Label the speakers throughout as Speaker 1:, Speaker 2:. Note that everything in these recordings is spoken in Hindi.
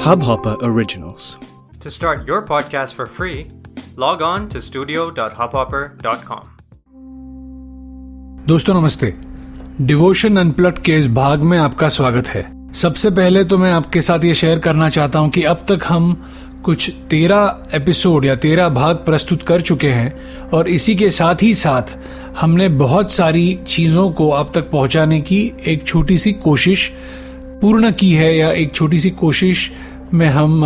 Speaker 1: Hubhopper Originals.
Speaker 2: To start your podcast for free, log on to studio.hubhopper.com.
Speaker 3: दोस्तों नमस्ते डिवोशन अनप्लट के इस भाग में आपका स्वागत है सबसे पहले तो मैं आपके साथ ये शेयर करना चाहता हूँ कि अब तक हम कुछ तेरह एपिसोड या तेरह भाग प्रस्तुत कर चुके हैं और इसी के साथ ही साथ हमने बहुत सारी चीज़ों को आप तक पहुँचाने की एक छोटी सी कोशिश पूर्ण की है या एक छोटी सी कोशिश में हम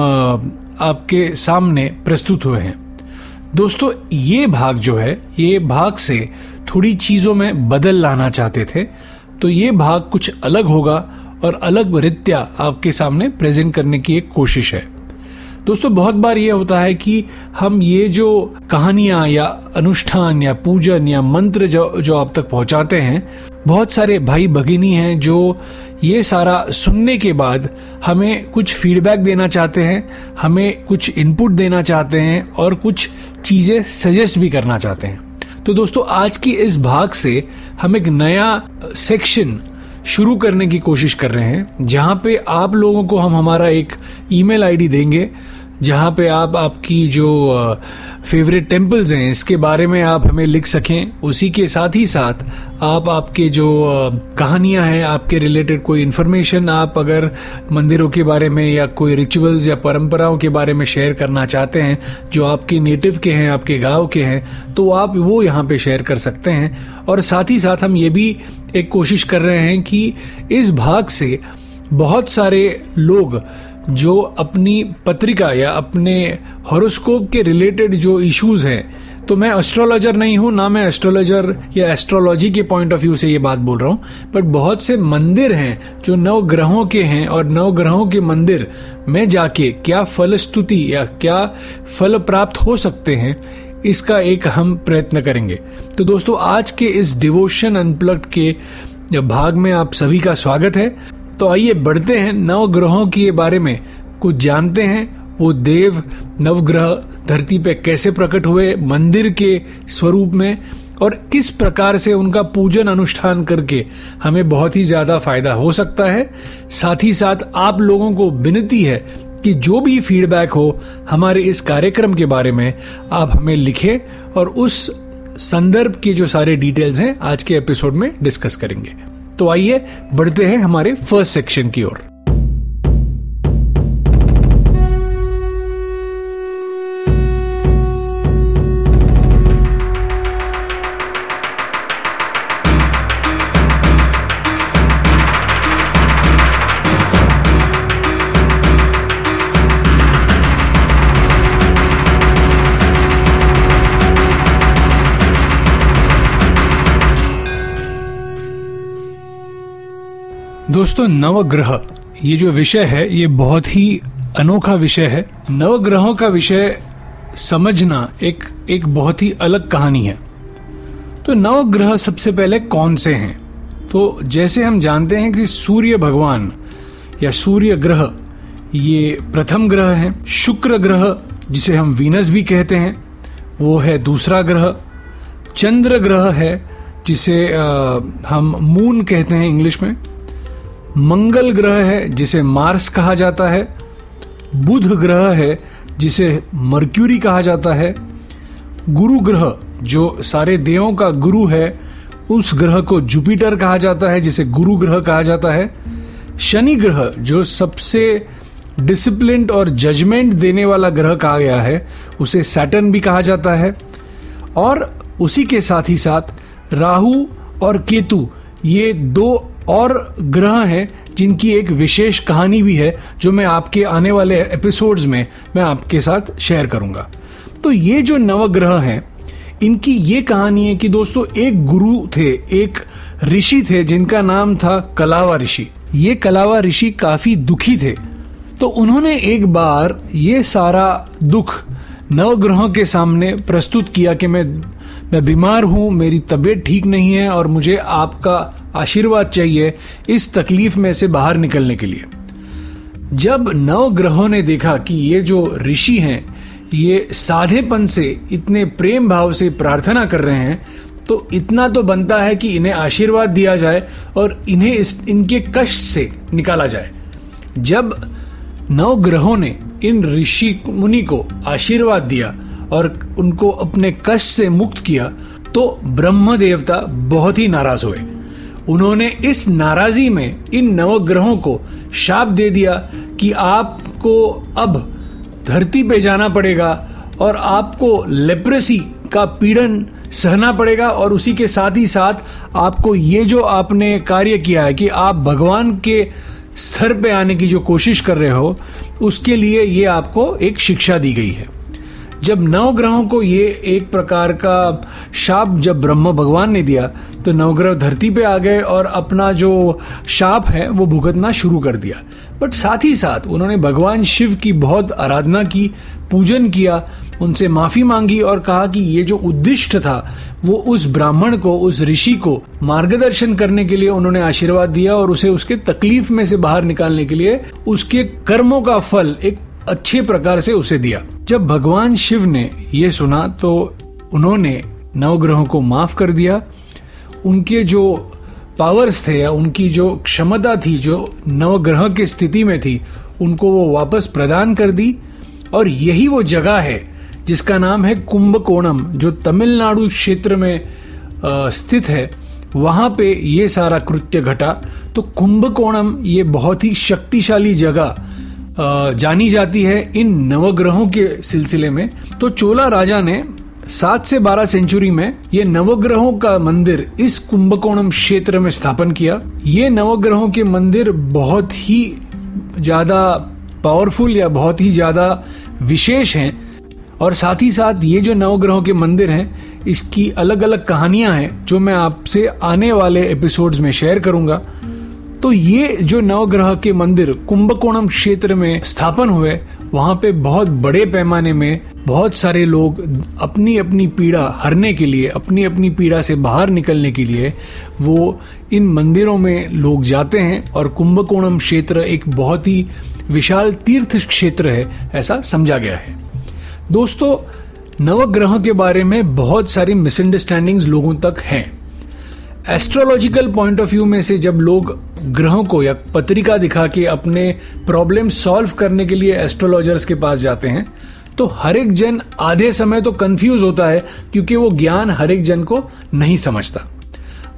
Speaker 3: आपके सामने प्रस्तुत हुए हैं। दोस्तों, ये भाग जो है, ये भाग से थोड़ी चीज़ों में बदल लाना चाहते थे तो ये भाग कुछ अलग होगा और अलग रित्या आपके सामने प्रेजेंट करने की एक कोशिश है। दोस्तों, बहुत बार ये होता है कि हम ये जो कहानियाँ या अनुष्ठान या पूजन या मंत्र जो जो आप तक पहुंचाते हैं, बहुत सारे भाई भगिनी हैं जो ये सारा सुनने के बाद हमें कुछ फीडबैक देना चाहते हैं, हमें कुछ इनपुट देना चाहते हैं और कुछ चीज़ें सजेस्ट भी करना चाहते हैं। तो दोस्तों, आज की इस भाग से हम एक नया सेक्शन शुरू करने की कोशिश कर रहे हैं, जहाँ पे आप लोगों को हम हमारा एक ईमेल आईडी देंगे। जहाँ पे आप, आपकी जो फेवरेट टेम्पल्स हैं, इसके बारे में आप हमें लिख सकें। उसी के साथ ही साथ आप, आपके जो कहानियाँ हैं, आपके रिलेटेड कोई इन्फॉर्मेशन आप अगर मंदिरों के बारे में या कोई रिचुअल्स या परंपराओं के बारे में शेयर करना चाहते हैं, जो आपके नेटिव के हैं, आपके गाँव के हैं तो आप वो यहाँ पे शेयर कर सकते हैं। और साथ ही साथ हम ये भी एक कोशिश कर रहे हैं कि इस भाग से बहुत सारे लोग जो अपनी पत्रिका या अपने हॉरोस्कोप के रिलेटेड जो इश्यूज़ हैं तो मैं एस्ट्रोलॉजर नहीं हूँ, ना मैं एस्ट्रोलॉजर या एस्ट्रोलॉजी के पॉइंट ऑफ़ व्यू से ये बात बोल रहा हूँ बट बहुत से मंदिर हैं जो नव ग्रहों के हैं और नव ग्रहों के मंदिर में जाके क्या फलस्तुति या क्या फल प्राप्त हो सकते हैं, इसका एक हम प्रयत्न करेंगे। तो दोस्तों, आज के इस डिवोशन अनप्लग्ड के भाग में आप सभी का स्वागत है। तो आइए बढ़ते हैं नव ग्रहों के बारे में। कुछ जानते हैं वो देव नवग्रह धरती पे कैसे प्रकट हुए, मंदिर के स्वरूप में, और किस प्रकार से उनका पूजन अनुष्ठान करके हमें बहुत ही ज़्यादा फ़ायदा हो सकता है। साथ ही साथ आप लोगों को विनती है कि जो भी फीडबैक हो हमारे इस कार्यक्रम के बारे में आप हमें लिखें और उस संदर्भ के जो सारे डिटेल्स हैं आज के एपिसोड में डिस्कस करेंगे। तो आइए बढ़ते हैं हमारे फ़र्स्ट सेक्शन की ओर। दोस्तों नवग्रह ये जो विषय है ये बहुत ही अनोखा विषय है। नवग्रहों का विषय समझना एक एक बहुत ही अलग कहानी है। तो नवग्रह सबसे पहले कौन से हैं? तो जैसे हम जानते हैं कि सूर्य भगवान या सूर्य ग्रह ये प्रथम ग्रह है। शुक्र ग्रह जिसे हम वीनस भी कहते हैं वो है दूसरा ग्रह। चंद्र ग्रह है जिसे आ, हम मून कहते हैं इंग्लिश में। मंगल ग्रह है, जिसे मार्स कहा जाता है। बुध ग्रह है, जिसे मर्क्यूरी कहा जाता है। गुरु ग्रह, जो सारे देवों का गुरु है, उस ग्रह को जुपिटर कहा जाता है, जिसे गुरु ग्रह कहा जाता है। शनि ग्रह, जो सबसे डिसिप्लिन और जजमेंट देने वाला ग्रह कहा गया है, उसे सैटन भी कहा जाता है। और उसी के साथ ही साथ राहु और केतु, ये दो और ग्रह हैं जिनकी एक विशेष कहानी भी है, जो मैं आपके आने वाले एपिसोड्स में मैं आपके साथ शेयर करूँगा। तो ये जो नवग्रह हैं, इनकी ये कहानी है कि दोस्तों, एक गुरु थे, एक ऋषि थे, जिनका नाम था कलावा ऋषि। ये कलावा ऋषि काफ़ी दुखी थे। तो उन्होंने एक बार ये सारा दुख नवग्रहों के सामने प्रस्तुत किया कि मैं मैं बीमार हूँ, मेरी तबीयत ठीक नहीं है और मुझे आपका आशीर्वाद चाहिए इस तकलीफ़ में से बाहर निकलने के लिए। जब नव ग्रहों ने देखा कि ये जो ऋषि हैं, ये साधेपन से, इतने प्रेम भाव से प्रार्थना कर रहे हैं तो इतना तो बनता है कि इन्हें आशीर्वाद दिया जाए और इन्हें इस, इनके कष्ट से निकाला जाए। जब नव ग्रहों ने इन ऋषि मुनि को आशीर्वाद दिया और उनको अपने कष्ट से मुक्त किया तो ब्रह्म देवता बहुत ही नाराज़ हुए। उन्होंने इस नाराजी में इन नवग्रहों को शाप दे दिया कि आपको अब धरती पे जाना पड़ेगा और आपको लेप्रेसी का पीड़न सहना पड़ेगा और उसी के साथ ही साथ आपको ये जो आपने कार्य किया है कि आप भगवान के स्तर पे आने की जो कोशिश कर रहे हो, उसके लिए ये आपको एक शिक्षा दी गई है। जब नवग्रहों को ये एक प्रकार का शाप जब ब्रह्म भगवान ने दिया तो नवग्रह धरती पे आ गए और अपना जो शाप है, वो भुगतना शुरू कर दिया। बट साथ ही साथ उन्होंने भगवान शिव की बहुत आराधना की, पूजन किया, उनसे माफ़ी मांगी और कहा कि ये जो उद्दिष्ट था, वो उस ब्राह्मण को, उस ऋषि को मार्गदर्शन करने के लिए उन्होंने आशीर्वाद दिया और उसे उसके तकलीफ़ में से बाहर निकालने के लिए उसके कर्मों का फल एक अच्छे प्रकार से उसे दिया। जब भगवान शिव ने यह सुना तो उन्होंने नवग्रहों को माफ़ कर दिया। उनके जो पावर्स थे या उनकी जो क्षमता थी, जो नवग्रह की स्थिति में थी, उनको वो वापस प्रदान कर दी। और यही वो जगह है, जिसका नाम है कुंभकोणम, जो तमिलनाडु क्षेत्र में स्थित है। वहाँ पे ये सारा कृत्य घटा। तो कुंभकोणम ये बहुत ही शक्तिशाली जगह जानी जाती है इन नवग्रहों के सिलसिले में। तो चोला राजा ने सात से बारह सेंचुरी में ये नवग्रहों का मंदिर इस कुंभकोणम क्षेत्र में स्थापन किया। ये नवग्रहों के मंदिर बहुत ही ज़्यादा पावरफुल या बहुत ही ज़्यादा विशेष हैं और साथ ही साथ ये जो नवग्रहों के मंदिर हैं, इसकी अलग अलग कहानियाँ हैं, जो मैं आपसे आने वाले एपिसोड्स में शेयर करूँगा। तो ये जो नवग्रह के मंदिर कुंभकोणम क्षेत्र में स्थापन हुए, वहाँ पे बहुत बड़े पैमाने में बहुत सारे लोग अपनी अपनी पीड़ा हरने के लिए अपनी अपनी पीड़ा से बाहर निकलने के लिए वो इन मंदिरों में लोग जाते हैं और कुंभकोणम क्षेत्र एक बहुत ही विशाल तीर्थ क्षेत्र है, ऐसा समझा गया है। दोस्तों, नवग्रह के बारे में बहुत सारी मिसअंडरस्टैंडिंग्स लोगों तक हैं। एस्ट्रोलॉजिकल पॉइंट ऑफ़ व्यू में से जब लोग ग्रहों को या पत्रिका दिखा के अपने प्रॉब्लम सॉल्व करने के लिए एस्ट्रोलॉजर्स के पास जाते हैं तो हर एक जन आधे समय तो कंफ्यूज होता है क्योंकि वो ज्ञान हर एक जन को नहीं समझता।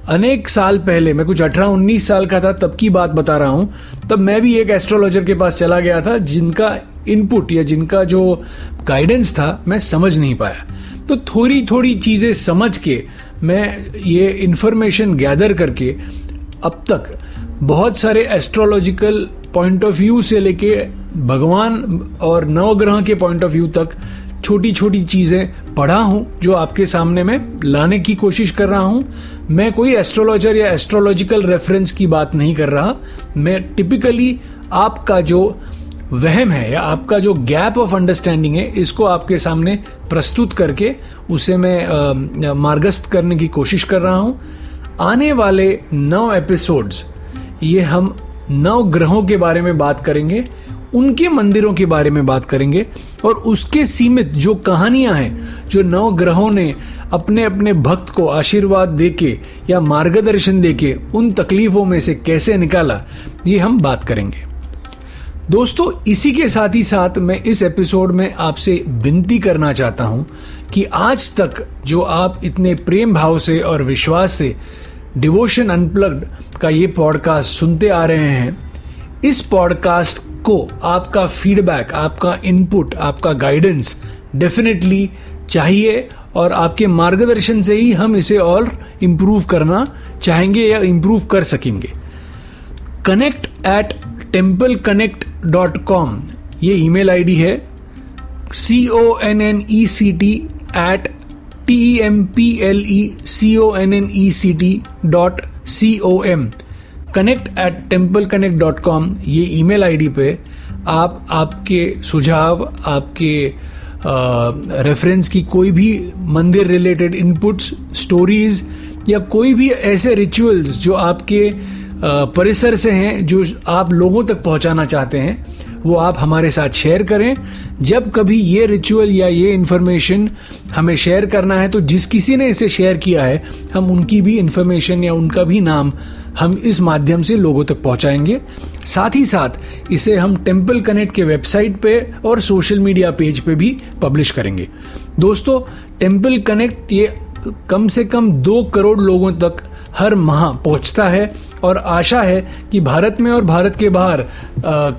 Speaker 3: अनेक साल पहले, मैं कुछ अठारह उन्नीस साल का था, तब की बात बता रहा हूँ, तब मैं भी एक एस्ट्रोलॉजर के पास चला गया था, जिनका इनपुट या जिनका जो गाइडेंस था, मैं समझ नहीं पाया। तो थोड़ी थोड़ी चीज़ें समझ के मैं ये इंफॉर्मेशन गैदर करके अब तक बहुत सारे एस्ट्रोलॉजिकल पॉइंट ऑफ़ व्यू से लेके भगवान और नवग्रह के पॉइंट ऑफ़ व्यू तक छोटी छोटी चीज़ें पढ़ा हूँ, जो आपके सामने में लाने की कोशिश कर रहा हूँ। मैं कोई एस्ट्रोलॉजर या एस्ट्रोलॉजिकल रेफरेंस की बात नहीं कर रहा। मैं टिपिकली आपका जो वहम है, या आपका जो गैप ऑफ़ अंडरस्टैंडिंग है, इसको आपके सामने प्रस्तुत करके उसे मैं मार्गस्थ करने की कोशिश कर रहा हूँ। आने वाले नौ एपिसोड्स ये हम नौ ग्रहों के बारे में बात करेंगे, उनके मंदिरों के बारे में बात करेंगे, और उसके सीमित जो कहानियाँ हैं, जो नौ ग्रहों ने अपने अपने भक्त को आशीर्वाद देके या मार्गदर्शन देके उन तकलीफों में से कैसे निकाला, ये हम बात करेंगे। दोस्तों, इसी के साथ ही साथ मैं इस एपिसोड में आपसे विनती करना चाहता हूँ कि आज तक जो आप इतने प्रेम भाव से और विश्वास से डिवोशन अनप्लग्ड का ये पॉडकास्ट सुनते आ रहे हैं, इस पॉडकास्ट को आपका फीडबैक आपका इनपुट आपका गाइडेंस डेफिनेटली चाहिए और आपके मार्गदर्शन से ही हम इसे और इम्प्रूव करना चाहेंगे या इम्प्रूव कर सकेंगे। Connect at temple connect dot com ये ईमेल आईडी है. C O N N E C T at T M P L E C O N N E C T dot C O M connect at temple connect dot com ये ईमेल आईडी पे आप, आपके सुझाव, आपके रेफरेंस की कोई भी मंदिर रिलेटेड इनपुट्स स्टोरीज या कोई भी ऐसे रिचुअल्स जो आपके परिसर से हैं, जो आप लोगों तक पहुंचाना चाहते हैं, वो आप हमारे साथ शेयर करें। जब कभी ये रिचुअल या ये इन्फॉर्मेशन हमें शेयर करना है तो जिस किसी ने इसे शेयर किया है, हम उनकी भी इन्फॉर्मेशन या उनका भी नाम हम इस माध्यम से लोगों तक पहुंचाएँगे। साथ ही साथ, इसे हम टेंपल कनेक्ट के वेबसाइट पे और सोशल मीडिया पेज पे भी पब्लिश करेंगे। दोस्तों टेंपल कनेक्ट ये कम से कम दो करोड़ लोगों तक हर माह पहुँचता है और आशा है कि भारत में और भारत के बाहर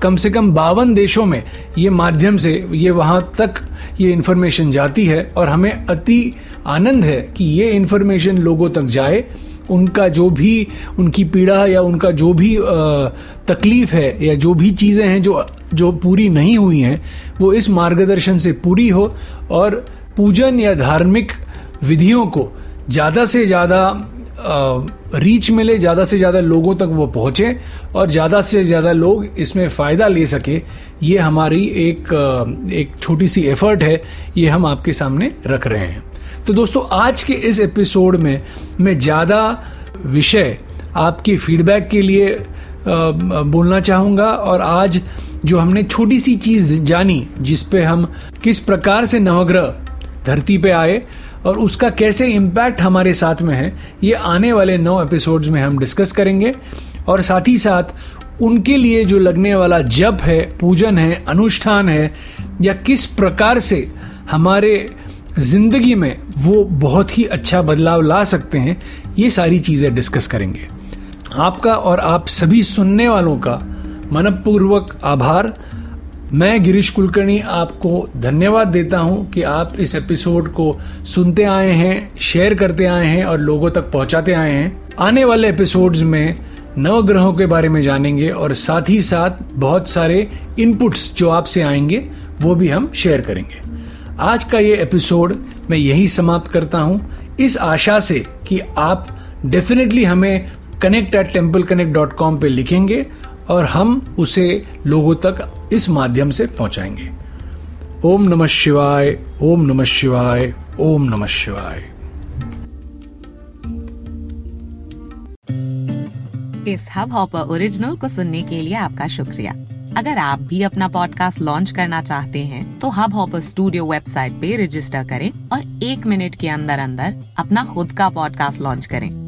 Speaker 3: कम से कम बावन देशों में ये माध्यम से, ये वहाँ तक ये इन्फॉर्मेशन जाती है और हमें अति आनंद है कि ये इन्फॉर्मेशन लोगों तक जाए। उनका जो भी, उनकी पीड़ा या उनका जो भी तकलीफ़ है या जो भी चीज़ें हैं जो जो पूरी नहीं हुई हैं, वो इस मार्गदर्शन से पूरी हो और पूजन या धार्मिक विधियों को ज़्यादा से ज़्यादा रीच मिले, ज़्यादा से ज़्यादा लोगों तक वो पहुँचे और ज़्यादा से ज़्यादा लोग इसमें फ़ायदा ले सके। ये हमारी एक एक छोटी सी एफर्ट है, ये हम आपके सामने रख रहे हैं। तो दोस्तों, आज के इस एपिसोड में मैं ज़्यादा विषय आपकी फीडबैक के लिए बोलना चाहूँगा और आज जो हमने छोटी सी चीज़ जानी, जिस पे हम किस प्रकार से नवग्रह धरती पे आए और उसका कैसे इम्पैक्ट हमारे साथ में है, ये आने वाले नौ एपिसोड्स में हम डिस्कस करेंगे। और साथ ही साथ, उनके लिए जो लगने वाला जप है, पूजन है, अनुष्ठान है, या किस प्रकार से हमारे ज़िंदगी में वो बहुत ही अच्छा बदलाव ला सकते हैं, ये सारी चीज़ें डिस्कस करेंगे। आपका और आप सभी सुनने वालों का मनपूर्वक आभार। मैं गिरीश कुलकर्णी आपको धन्यवाद देता हूँ कि आप इस एपिसोड को सुनते आए हैं, शेयर करते आए हैं और लोगों तक पहुंचाते आए हैं। आने वाले एपिसोड्स में नवग्रहों के बारे में जानेंगे और साथ ही साथ बहुत सारे इनपुट्स जो आपसे आएँगे, वो भी हम शेयर करेंगे। आज का ये एपिसोड मैं यही समाप्त करता हूँ। इस आशा से कि आप डेफिनेटली हमें connect at temple connect dot com पर लिखेंगे और हम उसे लोगों तक इस माध्यम से पहुंचाएँगे। ओम नमः शिवाय, ओम नमः शिवाय, ओम नमः शिवाय।
Speaker 1: इस हब हॉपर ओरिजिनल को सुनने के लिए आपका शुक्रिया। अगर आप भी अपना पॉडकास्ट लॉन्च करना चाहते हैं तो हब हॉपर स्टूडियो वेबसाइट पे रजिस्टर करें और एक मिनट के अंदर अंदर अपना खुद का पॉडकास्ट लॉन्च करें।